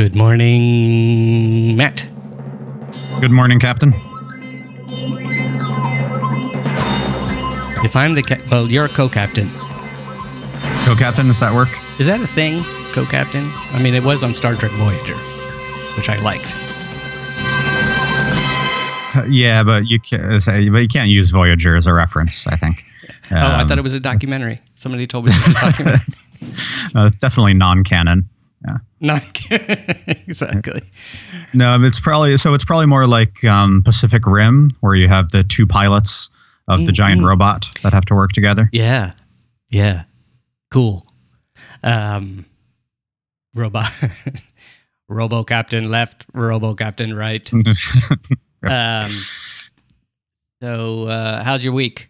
Good morning, Matt. Good morning, Captain. If I'm the ca- well, you're a co-captain. Co-captain, does that work? Is that a thing, co-captain? I mean, it was on Star Trek Voyager, which I liked. Uh, yeah, but you can't. Say, but you can't use Voyager as a reference. I think. oh, I Um, thought it was a documentary. Somebody told me it was a documentary. uh, definitely non-canon. Yeah. Not exactly. No, it's probably so. It's probably more like um, Pacific Rim, where you have the two pilots of the giant Mhm. robot that have to work together. Yeah, yeah, cool. Um, Robo, Robo Captain left, Robo Captain right. Um, so, uh, how's your week?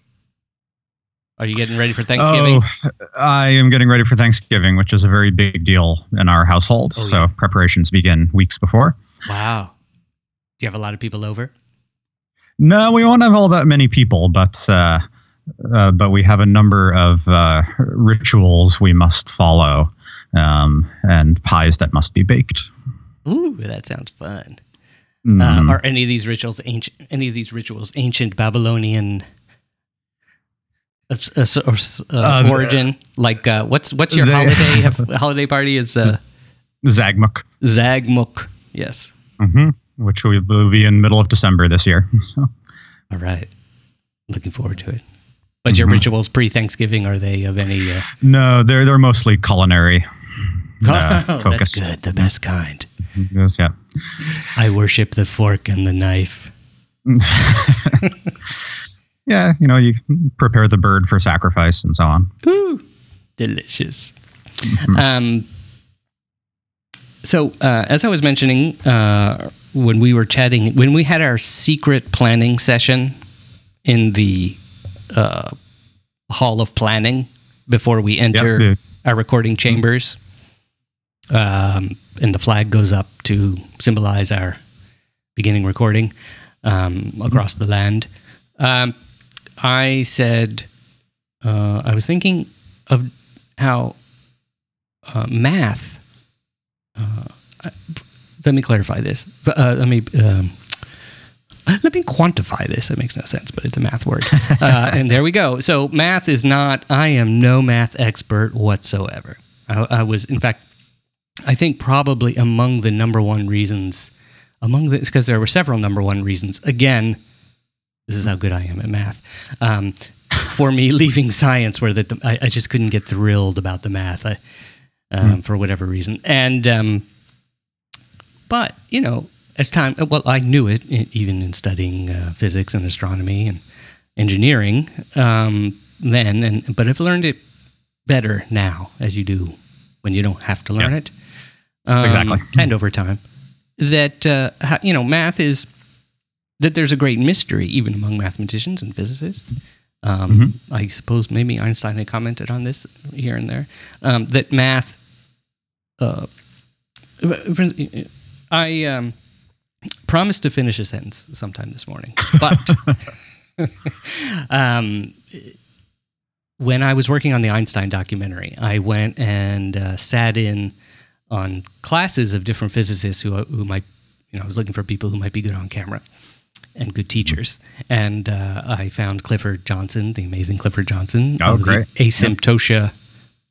Are you getting ready for Thanksgiving? Oh, I am getting ready for Thanksgiving, which is a very big deal in our household. Oh, so preparations begin weeks before. Wow. Do you have a lot of people over? No, we won't have all that many people, but uh, uh, but we have a number of uh, rituals we must follow, um, and pies that must be baked. Ooh, that sounds fun. Mm. Are any of these rituals ancient? Any of these rituals ancient Babylonian s- uh, or s- uh, the- origin? Like, uh, what's what's your they- holiday? have, holiday party is uh, Zagmuk, Zagmuk. Yes. hmm which will be in middle of December this year. So, All right. Looking forward to it. But your Mhm. rituals pre Thanksgiving are they of any? Uh, no, they're they're mostly culinary. uh, oh, that's good. The best kind. Yes, yeah. I worship the fork and the knife. Yeah, you know, you prepare the bird for sacrifice and so on. Ooh, delicious. Um, so, uh, as I was mentioning, uh, when we were chatting, when we had our secret planning session in the uh, hall of planning before we enter the- our recording chambers, um, and the flag goes up to symbolize our beginning recording um, across the land. Um, I said, uh, I was thinking of how uh, math. Uh, let me clarify this. Uh, let me. Um, let me quantify this. It makes no sense, but it's a math word. Uh, and there we go. So, math is not, I am no math expert whatsoever. I, I was, in fact, I think probably among the number one reasons, among the, because there were several number one reasons. Again, this is how good I am at math. Um, for me, leaving science, where that I, I just couldn't get thrilled about the math I, um, for whatever reason. And, um, but, you know, as time, well, I knew it even in studying uh, physics and astronomy and engineering um, then, and but I've learned it better now, as you do when you don't have to learn Yeah. it. Um, Exactly. And over time, that uh, you know, math is that there's a great mystery even among mathematicians and physicists. Um, I suppose maybe Einstein had commented on this here and there um, that math. Uh, I um, promised to finish a sentence sometime this morning, but um, when I was working on the Einstein documentary, I went and uh, sat in on classes of different physicists who who might, you know, I was looking for people who might be good on camera and good teachers. And uh, I found Clifford Johnson, the amazing Clifford Johnson Oh, of great. the Asymptotia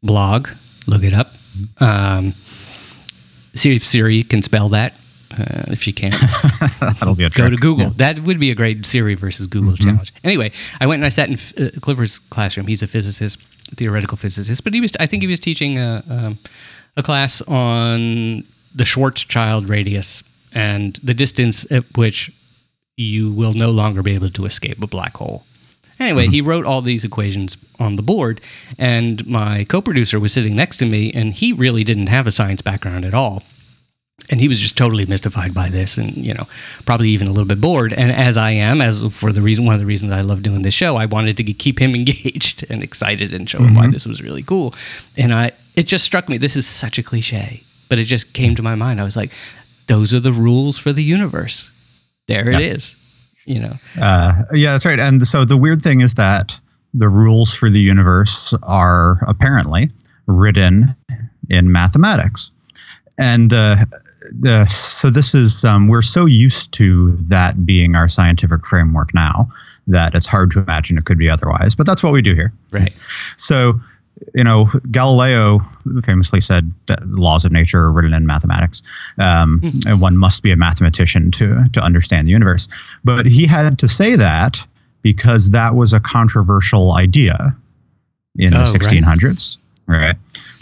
blog. Look it up. Um, see if Siri can spell that. Uh, if she can't, That'll be a go trick. to Google. That would be a great Siri versus Google challenge. Anyway, I went and I sat in uh, Clifford's classroom. He's a physicist, theoretical physicist, but he was I think he was teaching a, um, a class on the Schwarzschild radius and the distance at which you will no longer be able to escape a black hole. Anyway, mm-hmm. he wrote all these equations on the board, and my co producer was sitting next to me, and he really didn't have a science background at all. And he was just totally mystified by this and you know probably even a little bit bored. And as i am as for the reason one of the reasons i love doing this show i wanted to keep him engaged and excited and show him why mm-hmm. this was really cool. And i it just struck me this is such a cliche but it just came to my mind. I was like those are the rules for the universe there it Yeah. is you know Uh, yeah, that's right. And so the weird thing is that the rules for the universe are apparently written in mathematics. And uh, uh, so this is um, we're so used to that being our scientific framework now that it's hard to imagine it could be otherwise. But that's what we do here. Right. So, you know, Galileo famously said that laws of nature are written in mathematics, um, and one must be a mathematician to to understand the universe. But he had to say that because that was a controversial idea in Oh, the right. 1600s. Right.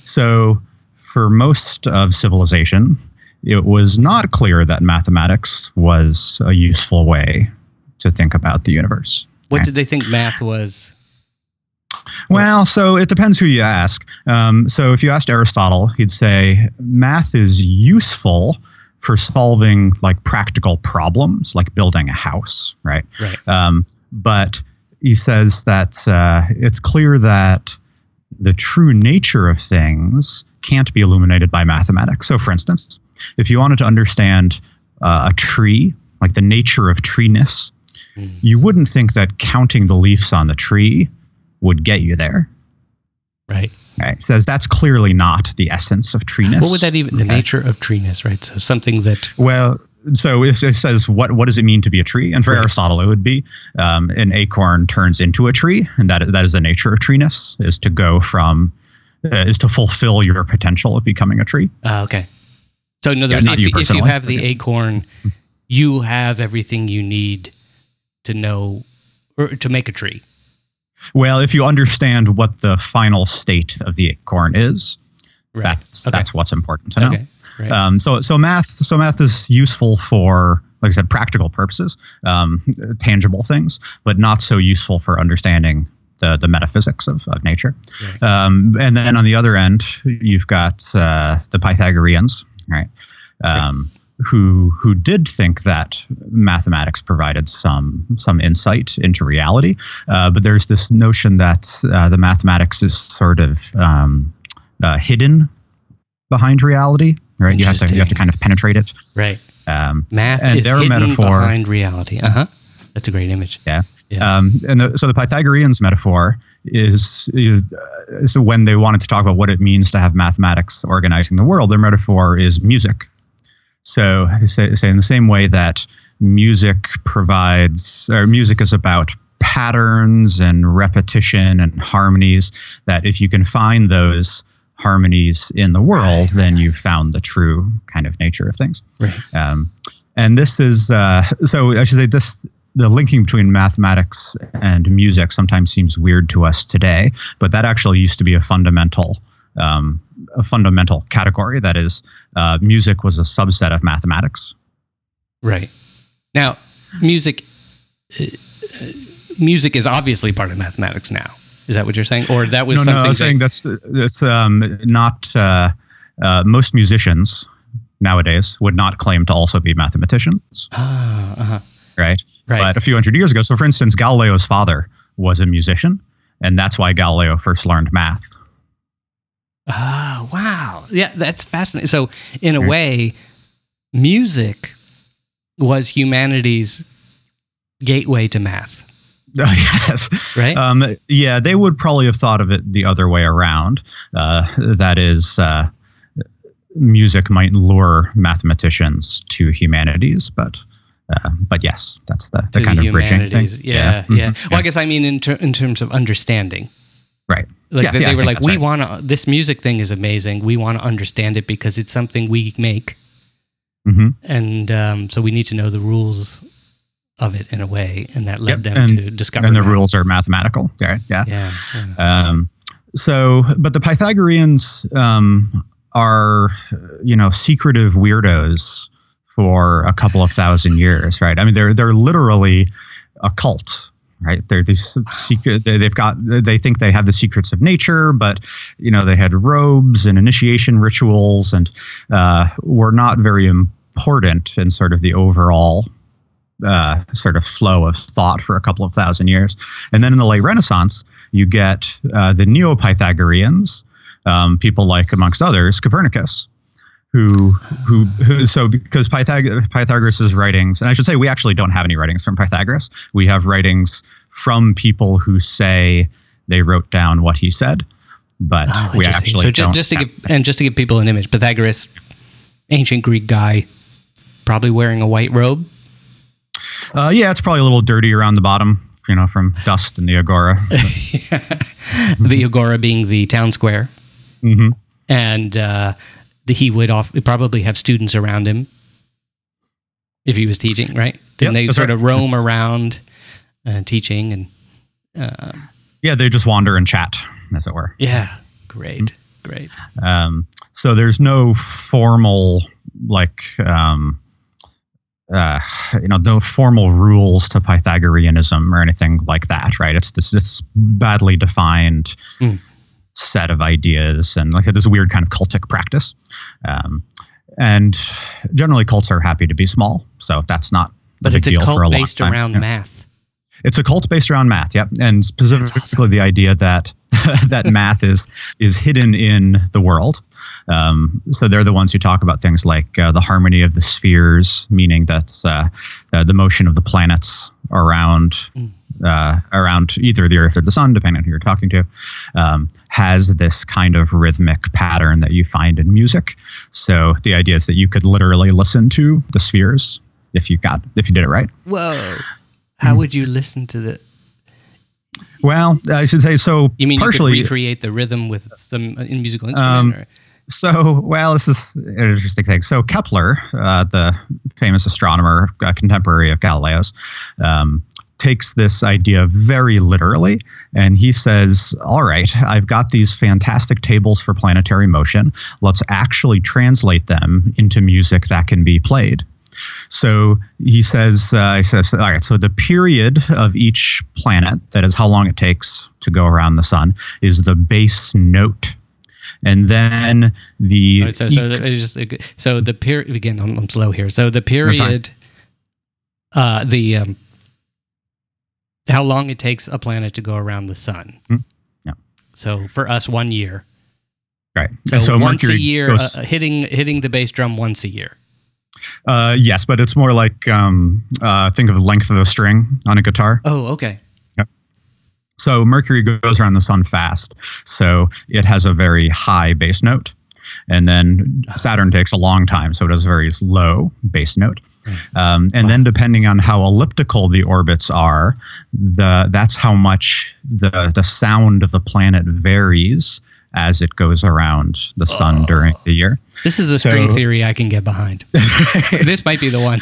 So, for most of civilization, it was not clear that mathematics was a useful way to think about the universe. What Right. did they think math was? Well, so it depends who you ask. Um, so if you asked Aristotle, he'd say math is useful for solving like practical problems, like building a house, right? Right. Um, but he says that uh, it's clear that the true nature of things can't be illuminated by mathematics. So, for instance, if you wanted to understand uh, a tree, like the nature of treeness, Mm. you wouldn't think that counting the leaves on the tree would get you there. Right. Right? Says that's clearly not the essence of treeness. What would that even? The Okay. nature of treeness, right? So something that. Well, so if it says what what does it mean to be a tree, and for Right. Aristotle, it would be um, an acorn turns into a tree, and that that is the nature of treeness is to go from uh, is to fulfill your potential of becoming a tree. Uh, okay. So in other Yeah, words, if, you if you have the Okay. acorn, you have everything you need to know or to make a tree. Well, if you understand what the final state of the acorn is, Right. that's Okay. that's what's important to know. okay. Right. Um, so so math so math is useful for like I said practical purposes, um, tangible things, but not so useful for understanding the the metaphysics of, of nature. Right. Um, and then on the other end, you've got uh, the Pythagoreans, right? Um, who who did think that mathematics provided some some insight into reality, uh, but there's this notion that uh, the mathematics is sort of um, uh, hidden behind reality, right? You have to you have to kind of penetrate it. right. Um, Math and is their hidden metaphor- behind reality. Uh huh. That's a great image. Yeah. Yeah. Um, and the, so the Pythagoreans metaphor is, is uh, so when they wanted to talk about what it means to have mathematics organizing the world, their metaphor is music. So say, say in the same way that music provides, or music is about patterns and repetition and harmonies, that if you can find those harmonies in the world, then you've found the true kind of nature of things. Right. Um, and this is uh, so I should say this the linking between mathematics and music sometimes seems weird to us today, but that actually used to be a fundamental um, a fundamental category. That is, uh, music was a subset of mathematics. Right. Now, music. Uh, uh, music is obviously part of mathematics now. Is that what you're saying, or that was no, something? no, I was that- saying that's that's um, not uh, uh, most musicians nowadays would not claim to also be mathematicians, Ah, uh-huh. right? Right. But a few hundred years ago, so for instance, Galileo's father was a musician, and that's why Galileo first learned math. Oh, wow. Yeah, that's fascinating. So, in a way, music was humanity's gateway to math, yes. right? Um, yeah, they would probably have thought of it the other way around. Uh, that is, uh, music might lure mathematicians to humanities, but uh, but yes, that's the, the kind the of bridging thing. Yeah, yeah. mhm, Well, I guess I mean in, ter- in terms of understanding. Right. Like Yeah, they, yeah, were like, we right. want to. This music thing is amazing. We want to understand it because it's something we make, hmm and um, so we need to know the rules of it in a way, and that led Yep, them and- to discover. And the rules are mathematical. Right. Yeah. Yeah. yeah. Um, so, but the Pythagoreans um, are, you know, secretive weirdos for a couple of thousand years, right? I mean, they're they're literally a cult, right? They're these secret. They, they've got. They think they have the secrets of nature, but you know, they had robes and initiation rituals, and uh, were not very important in sort of the overall uh, sort of flow of thought for a couple of thousand years. And then in the late Renaissance, you get uh, the Neo Pythagoreans, um, people like, amongst others, Copernicus. Who, who, who, so because Pythag- Pythagoras' writings, and I should say we actually don't have any writings from Pythagoras. We have writings from people who say they wrote down what he said, but Oh, we actually so ju- don't. just to give and just to give people an image, Pythagoras ancient Greek guy, probably wearing a white robe. Uh, yeah, it's probably a little dirty around the bottom, you know, from dust in the agora. the agora being the town square, hmm and uh, he would off, probably have students around him if he was teaching, right? Then Yep, they sort right. of roam around uh, teaching, and uh, Yeah, they just wander and chat, as it were. yeah, great, great. Um, so there's no formal like um, uh, you know no formal rules to Pythagoreanism or anything like that, right? It's this this badly defined Hmm. Set of ideas and like I said, this weird kind of cultic practice. Um, and generally, cults are happy to be small, so that's not But it's a cult a based around Yeah. math. It's a cult based around math, yep, and specifically the idea that that math is is hidden in the world. Um, so they're the ones who talk about things like uh, the harmony of the spheres, meaning that uh, uh, the motion of the planets around uh, around either the Earth or the Sun, depending on who you're talking to, um, has this kind of rhythmic pattern that you find in music. So the idea is that you could literally listen to the spheres if you got if you did it right. Whoa! How would you listen to the? Well, I should say so. You mean partially, you could recreate the rhythm with some in musical Um, instrument? or? So, well, this is an interesting thing. So, Kepler, uh, the famous astronomer, uh, contemporary of Galileo's, um, takes this idea very literally. And he says, All right, I've got these fantastic tables for planetary motion. Let's actually translate them into music that can be played. So he says, uh, he says, all right, so the period of each planet, that is how long it takes to go around the sun, is the base note. And then the Oh, so, so, the, so the period again. I'm, I'm slow here. So the period, uh, the um, how long it takes a planet to go around the sun. Hmm. Yeah. So for us, one year. right. So, so once Mercury a year, goes- uh, hitting hitting the bass drum once a year. uh, yes, but it's more like um, uh, think of the length of the string on a guitar. Oh, okay. So Mercury goes around the sun fast, so it has a very high bass note, and then Saturn takes a long time, so it has a very low bass note. Um, and then depending on how elliptical the orbits are, the that's how much the the sound of the planet varies as it goes around the sun during the year. This is a So- string theory I can get behind. this might be the one.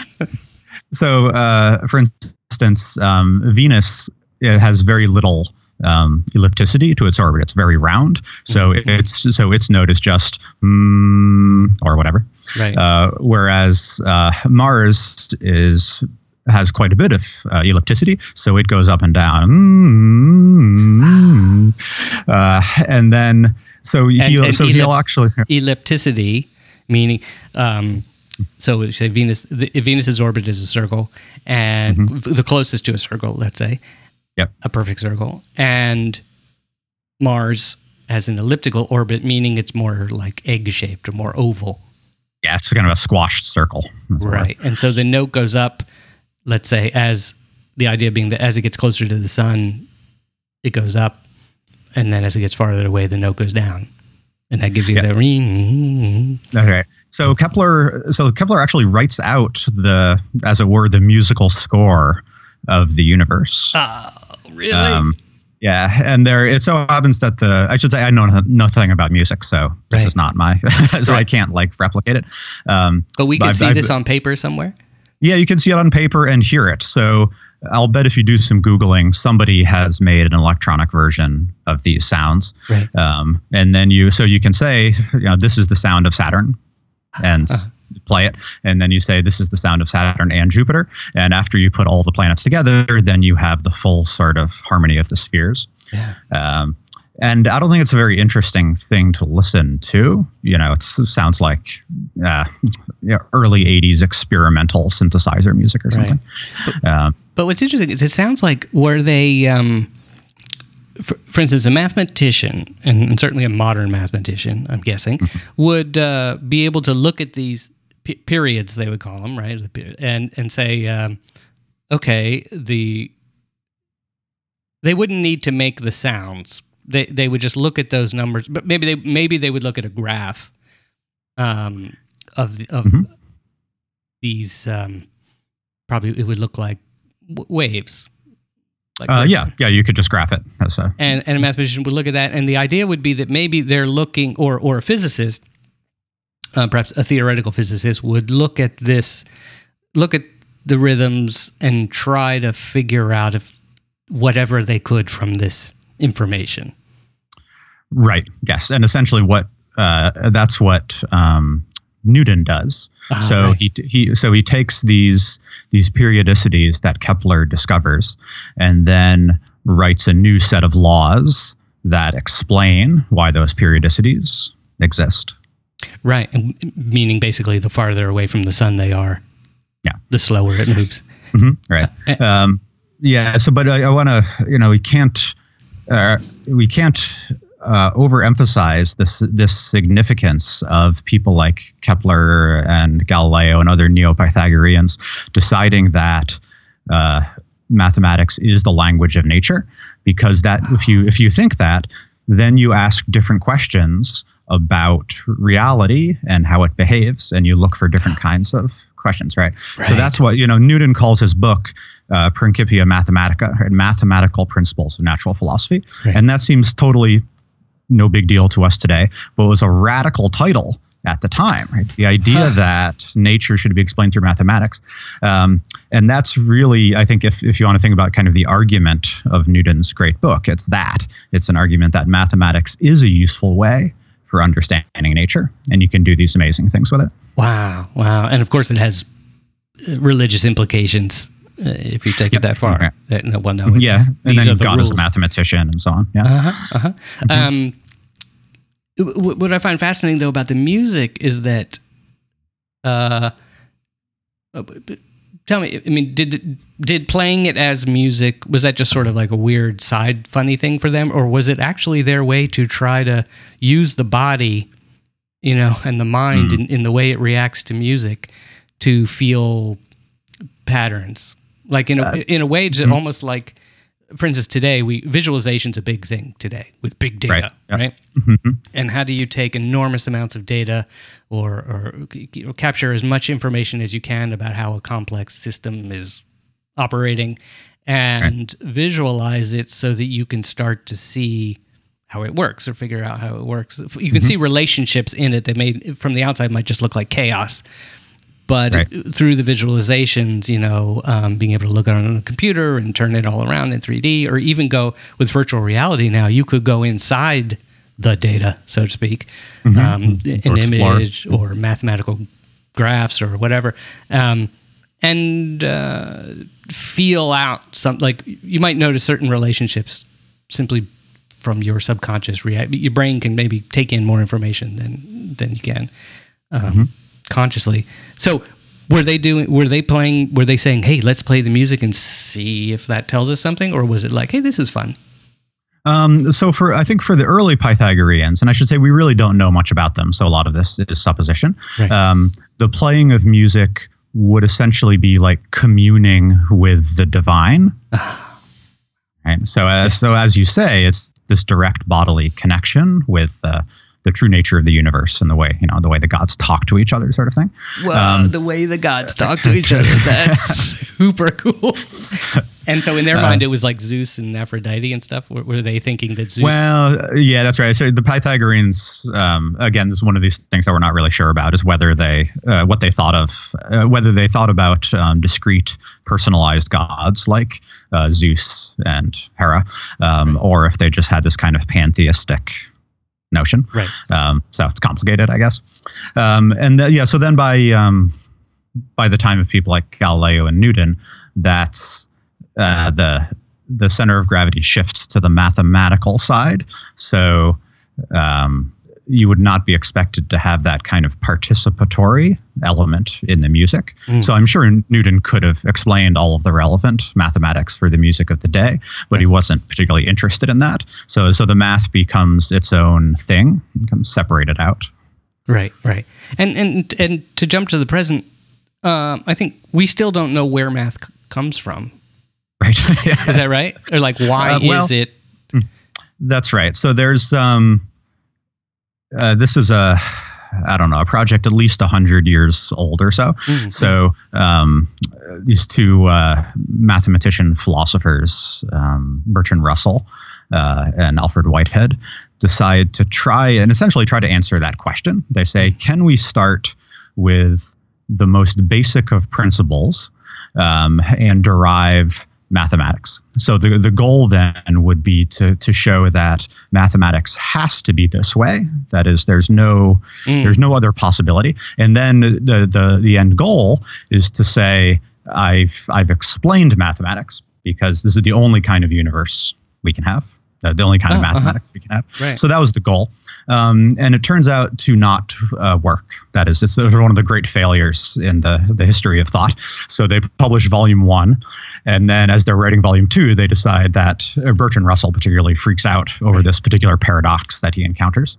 So, uh, for instance, um, Venus it has very little um, ellipticity to its orbit. It's very round, so Mhm. it's so its node is just mm, or whatever. Right. Uh, whereas uh, Mars is has quite a bit of uh, ellipticity, so it goes up and down. Mm, uh, and then so he'll and so ellip- he'll actually ellipticity, meaning, um, so we say Venus, the, Venus's orbit is a circle, and the closest to a circle, let's say, Yep. a perfect circle, and Mars has an elliptical orbit, meaning it's more like egg shaped or more oval, yeah, it's kind of a squashed circle. as it were. right? And so the note goes up, let's say, as the idea being that as it gets closer to the sun, it goes up, and then as it gets farther away, the note goes down. And that gives you the ring. Okay. So Kepler so Kepler actually writes out the as it were the musical score of the universe. Oh, really? Um, yeah, and there it so happens that the I should say I know nothing about music, so this Right. is not my so I can't like replicate it. Um, but we can I've- see I've- this on paper somewhere. yeah, you can see it on paper and hear it. So I'll bet if you do some googling, somebody has made an electronic version of these sounds. Right. Um, and then you so you can say, you know, this is the sound of Saturn, and Uh-huh. Play it, and then you say this is the sound of Saturn and Jupiter. And after you put all the planets together, then you have the full sort of harmony of the spheres. Yeah. Um, and I don't think it's a very interesting thing to listen to. You know, it's, it sounds like uh, early '80s experimental synthesizer music or Right. something. Um, But what's interesting is it sounds like were they, um, for, for instance, a mathematician, and, and certainly a modern mathematician, I'm guessing, would uh, be able to look at these p- periods, they would call them, right? And, and say, um, okay, the they wouldn't need to make the sounds. They, they would just look at those numbers, but maybe they maybe they would look at a graph um, of the, of Mhm. these. Um, probably it would look like w- waves. Like Uh, yeah, yeah, you could just graph it a and and a mathematician would look at that, and the idea would be that maybe they're looking, or or a physicist, uh, perhaps a theoretical physicist, would look at this, look at the rhythms, and try to figure out if whatever they could from this information. right. Yes, and essentially what uh, that's what um, Newton does. Ah, so right. he he so he takes these these periodicities that Kepler discovers, and then writes a new set of laws that explain why those periodicities exist. Right, meaning basically the farther away from the sun they are, Yeah. the slower it moves. hmm right. Uh, Um, yeah. So, but I, I want to, you know, we can't, uh, we can't uh, overemphasize this this significance of people like Kepler and Galileo and other Neo-Pythagoreans deciding that uh, mathematics is the language of nature, because that if you if you think that, then you ask different questions about reality and how it behaves, and you look for different kinds of questions, right? So that's what you know. Newton calls his book uh, Principia Mathematica, right? mathematical principles of natural philosophy, Right. and that seems totally no big deal to us today, but it was a radical title at the time. Right? The idea that nature should be explained through mathematics, um, and that's really, I think, if if you want to think about kind of the argument of Newton's great book, it's that it's an argument that mathematics is a useful way for understanding nature, and you can do these amazing things with it. Wow, wow, and of course it has uh, religious implications uh, if you take it that far. Yeah. That no one knows. yeah, and then God rules. is a mathematician and so on. Yeah. Uh-huh, uh-huh. Mm-hmm. Um, w- what I find fascinating though about the music is that, uh, uh, tell me, I mean, did did playing it as music was that just sort of like a weird side funny thing for them, or was it actually their way to try to use the body, you know, and the mind Mm. in, in the way it reacts to music to feel patterns, like in a Uh, in a way, it's mm-hmm. almost like for instance, today we visualization's a big thing today with big data, Right. Yep. right? Mhm. And how do you take enormous amounts of data, or, or or capture as much information as you can about how a complex system is operating, and visualize it so that you can start to see how it works or figure out how it works. You can see relationships in it that may, from the outside, might just look like chaos but Right. through the visualizations, you know, um, being able to look at it on a computer and turn it all around in 3D, or even go with virtual reality now, you could go inside the data, so to speak, um, an explore. image or mathematical graphs or whatever, um, and uh, feel out some like you might notice certain relationships simply from your subconscious react. Your brain can maybe take in more information than than you can um, consciously. So were they doing? Were they playing? Were they saying, "Hey, let's play the music and see if that tells us something," or was it like, "Hey, this is fun"? Um, so for I think for the early Pythagoreans, and I should say we really don't know much about them, so a lot of this is supposition. Right. Um, the playing of music would essentially be like communing with the divine. right. So as so as you say, it's this direct bodily connection with uh, the true nature of the universe and the way you know the way the gods talk to each other, sort of thing. Well, Um, the way the gods talk to each other, that's super cool. And so in their mind, it was like Zeus and Aphrodite and stuff. Were, were they thinking that Zeus? Well, uh, yeah, that's right. So the Pythagoreans, um, again, this is one of these things that we're not really sure about, is whether they, uh, what they thought of, uh, whether they thought about um, discrete, personalized gods like uh, Zeus and Hera, um, or if they just had this kind of pantheistic notion. right. Um, so it's complicated, I guess. Um, and th- yeah, so then by um, by the time of people like Galileo and Newton, that's uh, the the center of gravity shifts to the mathematical side. So um, you would not be expected to have that kind of participatory element in the music. Mm. So I'm sure Newton could have explained all of the relevant mathematics for the music of the day, but he wasn't particularly interested in that. So so the math becomes its own thing, becomes separated out. Right, right. And and and to jump to the present, um, I think we still don't know where math c- comes from. Right? Is that right? Or like, why Uh, well- is it? That's right. So there's um, uh, this is a I don't know, a project at least 100 years old or so. Mhm. So um, these two uh, mathematician philosophers, um, Bertrand Russell uh, and Alfred Whitehead, decide to try and essentially try to answer that question. They say, can we start with the most basic of principles um, and derive mathematics? So the, the goal then would be to, to show that mathematics has to be this way. That is, there's no Mm. there's no other possibility. And then the the the end goal is to say I've I've explained mathematics because this is the only kind of universe we can have. Uh, The only kind Oh, of uh-huh. mathematics we can have. Right. So that was the goal, um, and it turns out to not uh, work. That is, it's one of the great failures in the the history of thought. So they published volume one, and then as they're writing volume two, they decide that uh, Bertrand Russell particularly freaks out over this particular paradox that he encounters,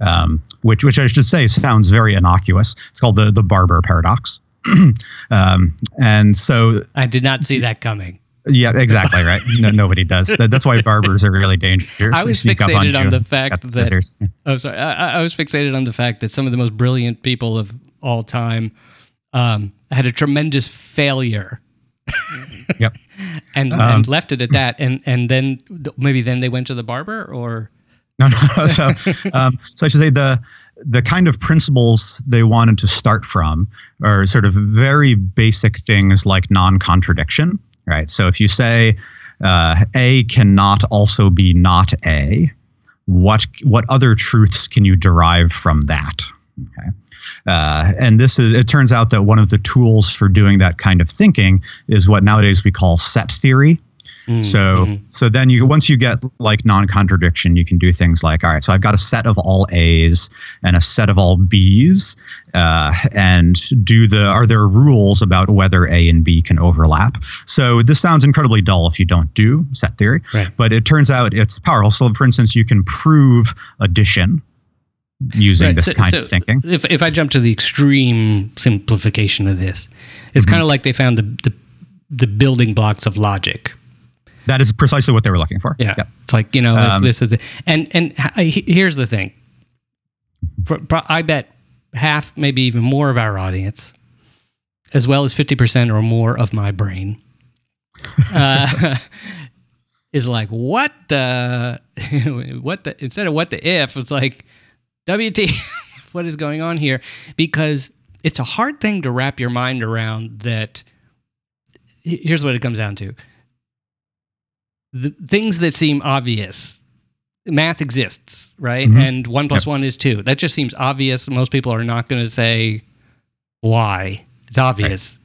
um, which which I should say sounds very innocuous. It's called the the Barber paradox. um, and so I did not see that coming. Yeah, exactly right. No, nobody does. That, that's why barbers are really dangerous. I was fixated you on the fact that- scissors. Oh, sorry. I, I was fixated on the fact that some of the most brilliant people of all time um, had a tremendous failure. Yep. And, Um, and left it at that, and and then maybe then they went to the barber, or No, no. So, um, so I should say the the kind of principles they wanted to start from are sort of very basic things like non-contradiction, right? So if you say uh, A cannot also be not A, what what other truths can you derive from that? Okay. Uh, and this is it turns out that one of the tools for doing that kind of thinking is what nowadays we call set theory. Mm, So mhm. so then you once you get like non-contradiction, you can do things like, all right, so I've got a set of all A's and a set of all B's, uh, and do the are there rules about whether A and B can overlap? So this sounds incredibly dull if you don't do set theory, Right. but it turns out it's powerful. So for instance, you can prove addition using Right, this so- kind so of thinking. If if I jump to the extreme simplification of this, it's Mm-hmm. kind of like they found the, the the building blocks of logic. That is precisely what they were looking for. Yeah. It's like, you know, if Um, this is it. And and here's the thing. I bet half, maybe even more of our audience, as well as 50% or more of my brain, uh, is like, what the, what the, instead of what the if, it's like, WT, what is going on here? Because it's a hard thing to wrap your mind around that. Here's what it comes down to the things that seem obvious. Math exists, right? Mhm. And one plus one is two. That just seems obvious. Most people are not going to say why. It's obvious.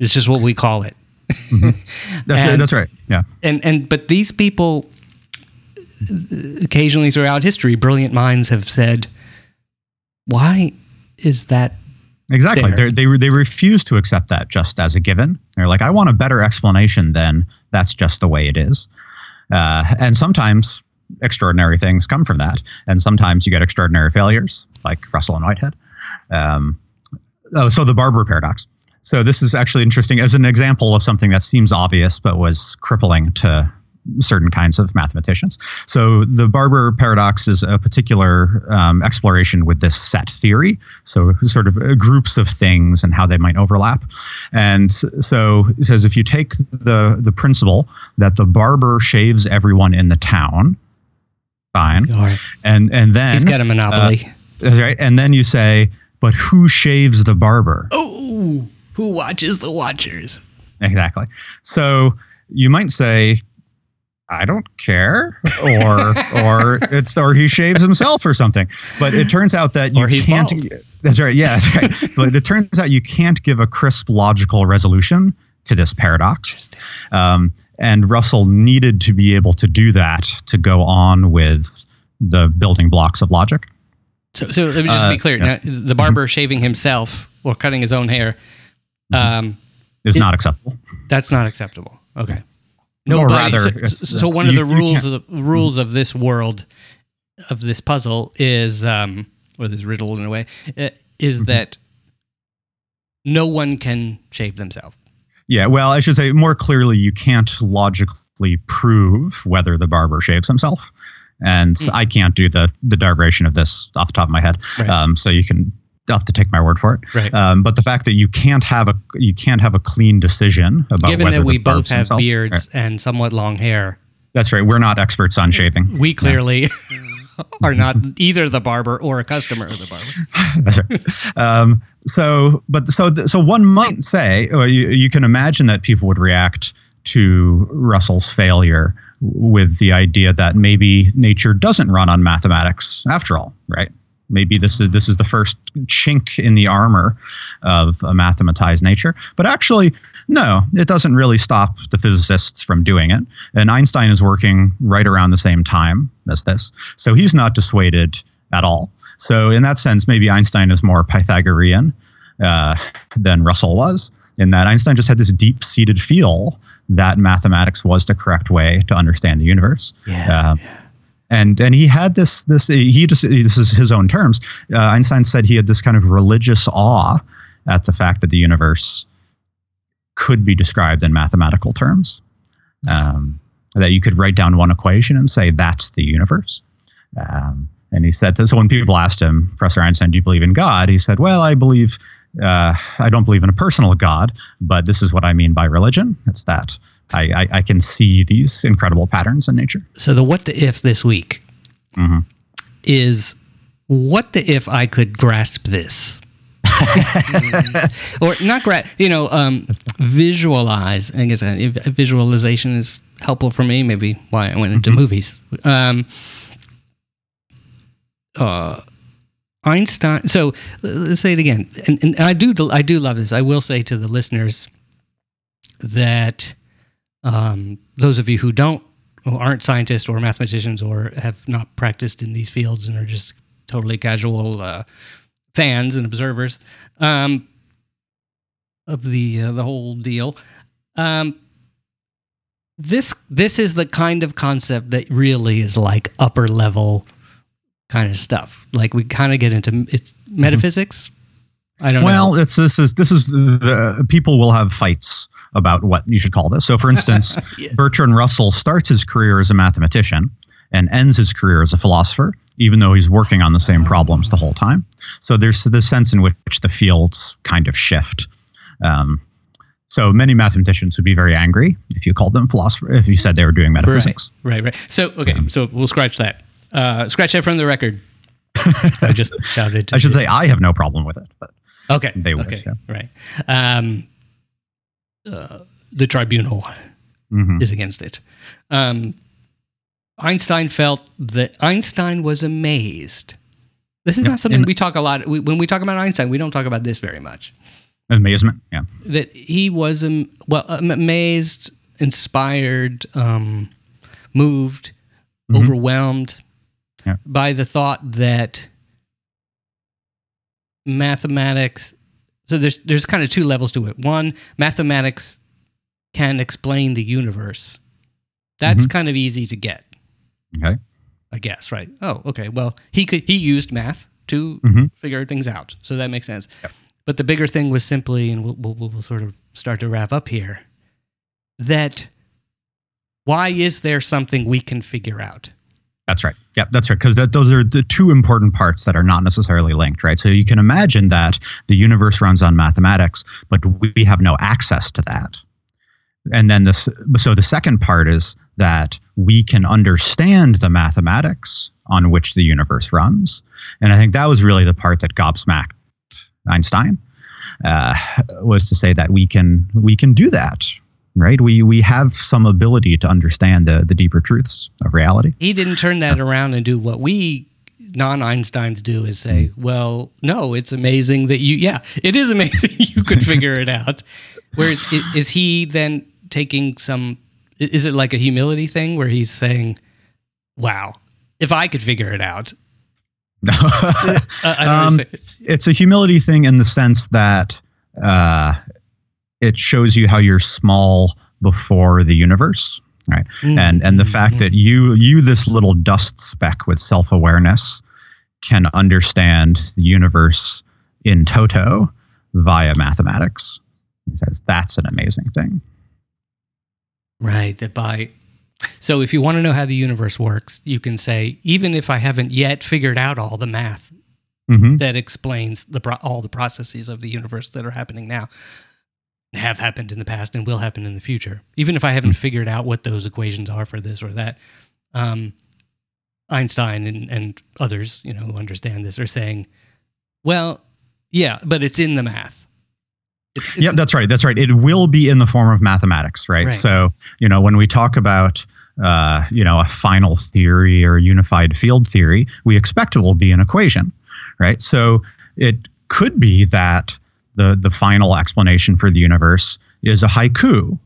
It's just what we call it. That's And- that's right. Yeah. and and but these people occasionally throughout history brilliant minds have said why is that Exactly. They're, they they refuse to accept that just as a given. They're like, I want a better explanation than that's just the way it is. Uh, and sometimes extraordinary things come from that, and sometimes you get extraordinary failures, like Russell and Whitehead. Um, oh, so the Barber paradox. So this is actually interesting as an example of something that seems obvious but was crippling to certain kinds of mathematicians. So the Barber paradox is a particular um, exploration with this set theory. So sort of uh, groups of things and how they might overlap. And so it says if you take the the principle that the barber shaves everyone in the town, fine, all right and and then he's got a monopoly that's right, and then you say, but who shaves the barber? oh who watches the watchers Exactly. So you might say, I don't care, or or it's or he shaves himself or something. But it turns out that you can't. bald. That's right. Yeah, that's right. so it turns out you can't give a crisp logical resolution to this paradox. Um, and Russell needed to be able to do that to go on with the building blocks of logic. so, so let me just Uh, be clear yeah. now the barber shaving himself or cutting his own hair um, Is It- not acceptable. that's not acceptable okay Nobody. rather, so, so one of the you rules can't- of the rules of this world of this puzzle is um or this riddle in a way uh, is Mm-hmm. that no one can shave themselves Yeah, well, I should say more clearly, you can't logically prove whether the barber shaves himself. And Hmm. I can't do the, the derivation of this off the top of my head. Right. Um, so you can have to take my word for it. Right. Um, but the fact that you can't have a you can't have a clean decision about Given that we both have themselves- beards Right. and somewhat long hair, That's right. We're not experts on shaving. we clearly are not either the barber or a customer of the barber. That's right. Um, so, but so so one might say, or you, you can imagine that people would react to Russell's failure with the idea that maybe nature doesn't run on mathematics after all, right? Maybe this is this is the first chink in the armor of a mathematized nature, but actually, no, it doesn't really stop the physicists from doing it. And Einstein is working right around the same time as this, so he's not dissuaded at all. So in that sense, maybe Einstein is more Pythagorean uh, than Russell was, in that Einstein just had this deep-seated feel that mathematics was the correct way to understand the universe. Yeah. Um, and and he had this this he just this is his own terms. Uh, Einstein said he had this kind of religious awe at the fact that the universe could be described in mathematical terms. Um, that you could write down one equation and say that's the universe. Um, and he said, so when people asked him, Professor Einstein, do you believe in God? He said, well, I believe, uh, I don't believe in a personal God, but this is what I mean by religion. It's that I, I, I can see these incredible patterns in nature. So the what the if this week Mhm. is what the if I could grasp this. or not grasp, you know, um, visualize. I guess uh, visualization is helpful for me. Maybe why I went into movies. Um, uh, Einstein. So let's say it again, and, and I do I do love this. I will say to the listeners that um, those of you who don't who aren't scientists or mathematicians or have not practiced in these fields and are just totally casual uh, fans and observers um, of the uh, the whole deal. Um, this this is the kind of concept that really is like upper level kind of stuff. Like we kind of get into it's metaphysics. I don't Well, know. it's this is this is the people will have fights about what you should call this. So, for instance, Yeah. Bertrand Russell starts his career as a mathematician and ends his career as a philosopher, even though he's working on the same problems the whole time. So, there's the sense in which the fields kind of shift. Um, so, many mathematicians would be very angry if you called them philosopher if you said they were doing metaphysics. Right, right. So okay, so we'll scratch that. Uh, scratch that from the record. I just shouted. To I should the- say I have no problem with it, but Okay. They would, Okay. yeah. Right. Um, uh, the tribunal mhm. is against it. Um, Einstein felt that Einstein was amazed. This is not something in- we talk a lot. We, when we talk about Einstein, we don't talk about this very much. amazement. Yeah. That he was um, well amazed, inspired, um, moved, Mhm. overwhelmed Yeah. by the thought that mathematics so there's there's kind of two levels to it. One, mathematics can explain the universe. That's Mhm. kind of easy to get, Okay. I guess, right? Oh, okay. Well, he could he used math to Mhm. figure things out, so that makes sense. Yep. But the bigger thing was simply, and we'll, we'll, we'll sort of start to wrap up here, that why is there something we can figure out? That's right. Yeah, that's right. Because those are the two important parts that are not necessarily linked, right? So you can imagine that the universe runs on mathematics, but we have no access to that. And then this, so the second part is that we can understand the mathematics on which the universe runs. And I think that was really the part that gobsmacked Einstein, uh, was to say that we can we can do that, right? We we have some ability to understand the the deeper truths of reality. He didn't turn that around and do what we non Einsteins do is say, well, no, it's amazing that you, yeah, it is amazing you could figure it out. Whereas, is he then taking some, is it like a humility thing where he's saying, wow, if I could figure it out? Uh, I Um, it's a humility thing in the sense that uh, it shows you how you're small before the universe, right? Mm, and and the mm, fact mm. that you you this little dust speck with self awareness can understand the universe in toto via mathematics. He says that's an amazing thing. Right. That by so if you want to know how the universe works, you can say, even if I haven't yet figured out all the math Mhm. that explains the pro- all the processes of the universe that are happening now, have happened in the past, and will happen in the future. Even if I haven't figured out what those equations are for this or that, um, Einstein and, and others, you know, who understand this, are saying, "Well, yeah, but it's in the math." It's, it's Yep, that's right. That's right. It will be in the form of mathematics, right? Right. So, you know, when we talk about, uh, you know, a final theory or unified field theory, we expect it will be an equation, right? So it could be that the the final explanation for the universe is a haiku,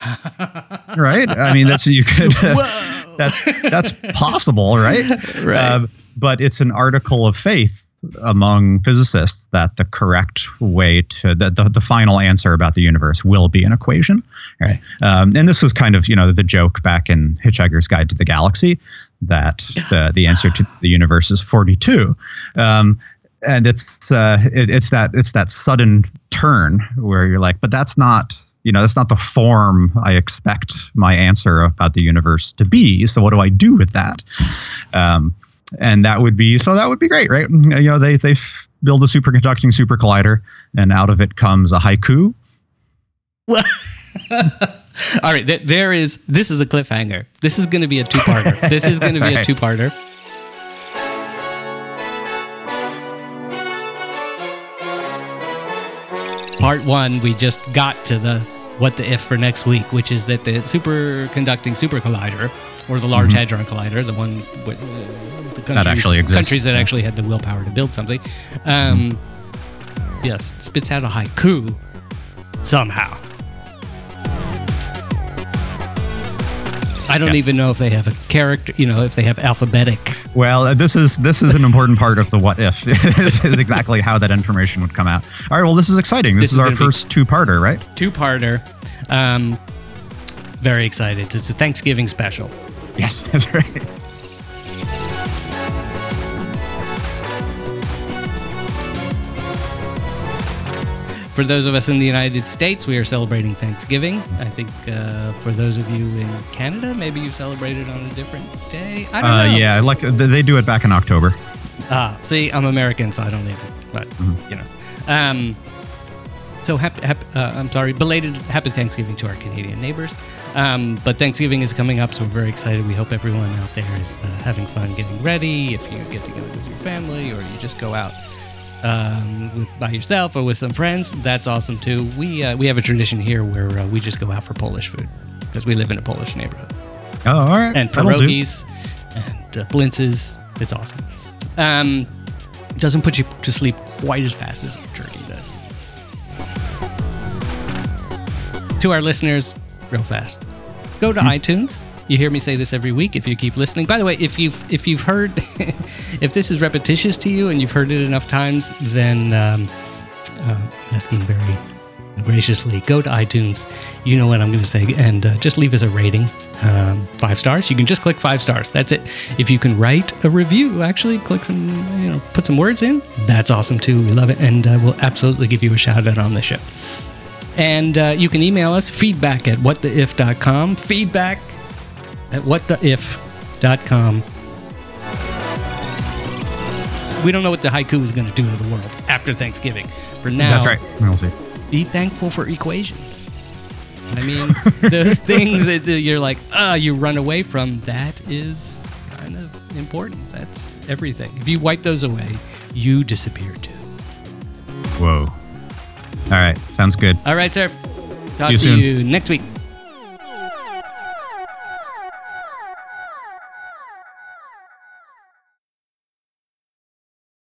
right? I mean, that's you could. That's that's possible, right? right. Um, but it's an article of faith among physicists that the correct way to that the, the final answer about the universe will be an equation, right? Um, and this was kind of you know the joke back in Hitchhiker's Guide to the Galaxy that the the answer to the universe is forty two. Um, and it's uh, it, it's that it's that sudden turn where you're like, but that's not you know that's not the form I expect my answer about the universe to be. So what do I do with that? Um, and that would be so that would be great, right? You know, they they build a superconducting super collider, and out of it comes a haiku. Well, all right. There, there is. This is a cliffhanger. This is going to be a two-parter. This is going to be a two-parter. Part one, we just got to the what the if for next week, which is that the superconducting super collider, or the Large Hadron Collider, the one with uh, the countries, actually exists. countries that actually had the willpower to build something, um, yes, spits out a haiku somehow. I don't Yeah. even know if they have a character, you know, if they have alphabetic. Well, uh, this is this is an important part of the what if. this is exactly how that information would come out. All right. Well, this is exciting. This, This is, is our first two-parter, right? two-parter. Um, very excited. It's a Thanksgiving special. Yes, that's right. For those of us in the United States, we are celebrating Thanksgiving. I think uh, for those of you in Canada, maybe you celebrate it on a different day. I don't Uh, know. yeah, like they do it back in October. Ah, see, I'm American, so I don't even. But Mm-hmm. you know, um, so happy. Hap, uh, I'm sorry, belated happy Thanksgiving to our Canadian neighbors. Um, but Thanksgiving is coming up, so we're very excited. We hope everyone out there is uh, having fun getting ready. If you get together with your family, or you just go out um, with by yourself or with some friends, that's awesome too. We uh, we have a tradition here where uh, we just go out for Polish food because we live in a Polish neighborhood Oh, all right. and pierogies and uh, blintzes. It's awesome. Um, it doesn't put you to sleep quite as fast as turkey does. To our listeners, real fast, go to iTunes. You hear me say this every week. If you keep listening, by the way, if you've if you've heard, if this is repetitious to you and you've heard it enough times, then um, uh, asking very graciously, go to iTunes. You know what I'm going to say, and uh, just leave us a rating. Um, five stars. You can just click five stars. That's it. If you can write a review, actually click some, you know, put some words in. That's awesome too. We love it, and uh, we'll absolutely give you a shout out on the show. And uh, you can email us feedback at whattheif.com. Feedback at whattheif.com. We don't know what the haiku is going to do to the world after Thanksgiving. For now, That's right. We'll see. be thankful for equations. I mean, those things that you're like, ah, you run away from, that is kind of important. That's everything. If you wipe those away, you disappear too. Whoa. All right. Sounds good. All right, sir. Talk See you to soon. you next week.